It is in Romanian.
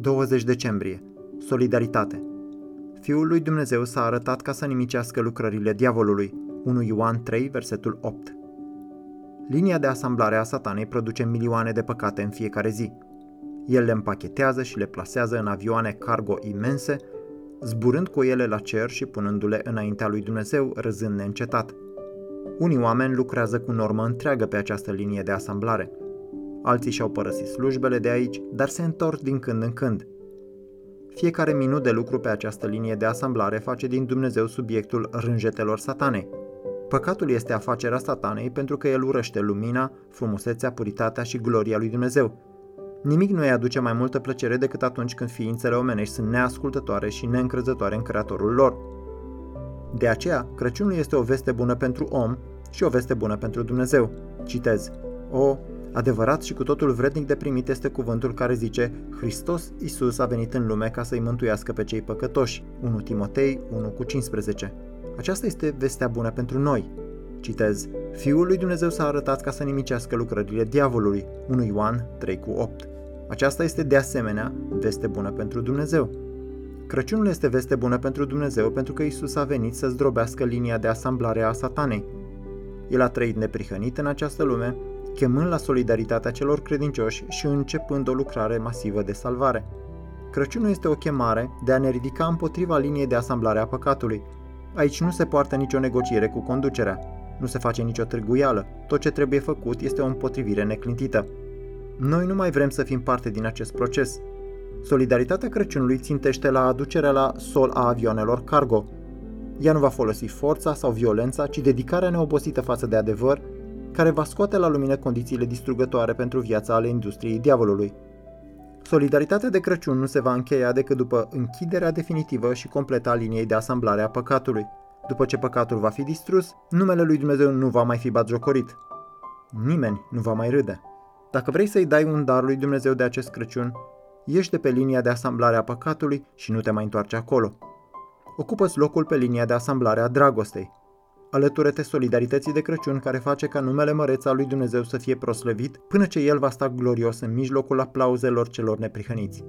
20 decembrie. Solidaritate. Fiul lui Dumnezeu s-a arătat ca să nimicească lucrările diavolului. 1 Ioan 3, versetul 8. Linia de asamblare a satanei produce milioane de păcate în fiecare zi. El le împachetează și le plasează în avioane cargo imense, zburând cu ele la cer și punându-le înaintea lui Dumnezeu, râzând neîncetat. Unii oameni lucrează cu normă întreagă pe această linie de asamblare. Alții și-au părăsit slujbele de aici, dar se întorc din când în când. Fiecare minut de lucru pe această linie de asamblare face din Dumnezeu subiectul rânjetelor satanei. Păcatul este afacerea satanei pentru că el urăște lumina, frumusețea, puritatea și gloria lui Dumnezeu. Nimic nu îi aduce mai multă plăcere decât atunci când ființele omenești sunt neascultătoare și neîncrezătoare în Creatorul lor. De aceea, Crăciunul este o veste bună pentru om și o veste bună pentru Dumnezeu. Citez. O, adevărat și cu totul vrednic de primit este cuvântul care zice Hristos Iisus a venit în lume ca să-i mântuiască pe cei păcătoși. 1 Timotei 1 cu 15. Aceasta este vestea bună pentru noi. Citez, Fiul lui Dumnezeu s-a arătat ca să nimicească lucrările diavolului. 1 Ioan 3 cu 8. Aceasta este de asemenea veste bună pentru Dumnezeu. Crăciunul este veste bună pentru Dumnezeu pentru că Isus a venit să zdrobească linia de asamblare a satanei. El a trăit neprihănit în această lume, chemând la solidaritatea celor credincioși și începând o lucrare masivă de salvare. Crăciunul este o chemare de a ne ridica împotriva liniei de asamblare a păcatului. Aici nu se poartă nicio negociere cu conducerea, nu se face nicio târguială, tot ce trebuie făcut este o împotrivire neclintită. Noi nu mai vrem să fim parte din acest proces. Solidaritatea Crăciunului țintește la aducerea la sol a avioanelor cargo. Ea nu va folosi forța sau violența, ci dedicarea neobosită față de adevăr, care va scoate la lumină condițiile distrugătoare pentru viața ale industriei diavolului. Solidaritatea de Crăciun nu se va încheia decât după închiderea definitivă și completă a liniei de asamblare a păcatului. După ce păcatul va fi distrus, numele lui Dumnezeu nu va mai fi batjocorit. Nimeni nu va mai râde. Dacă vrei să-i dai un dar lui Dumnezeu de acest Crăciun, ieși de pe linia de asamblare a păcatului și nu te mai întoarce acolo. Ocupă-ți locul pe linia de asamblare a dragostei. Alătură-te solidarității de Crăciun care face ca numele măreț al lui Dumnezeu să fie proslăvit până ce El va sta glorios în mijlocul aplauzelor celor neprihăniți.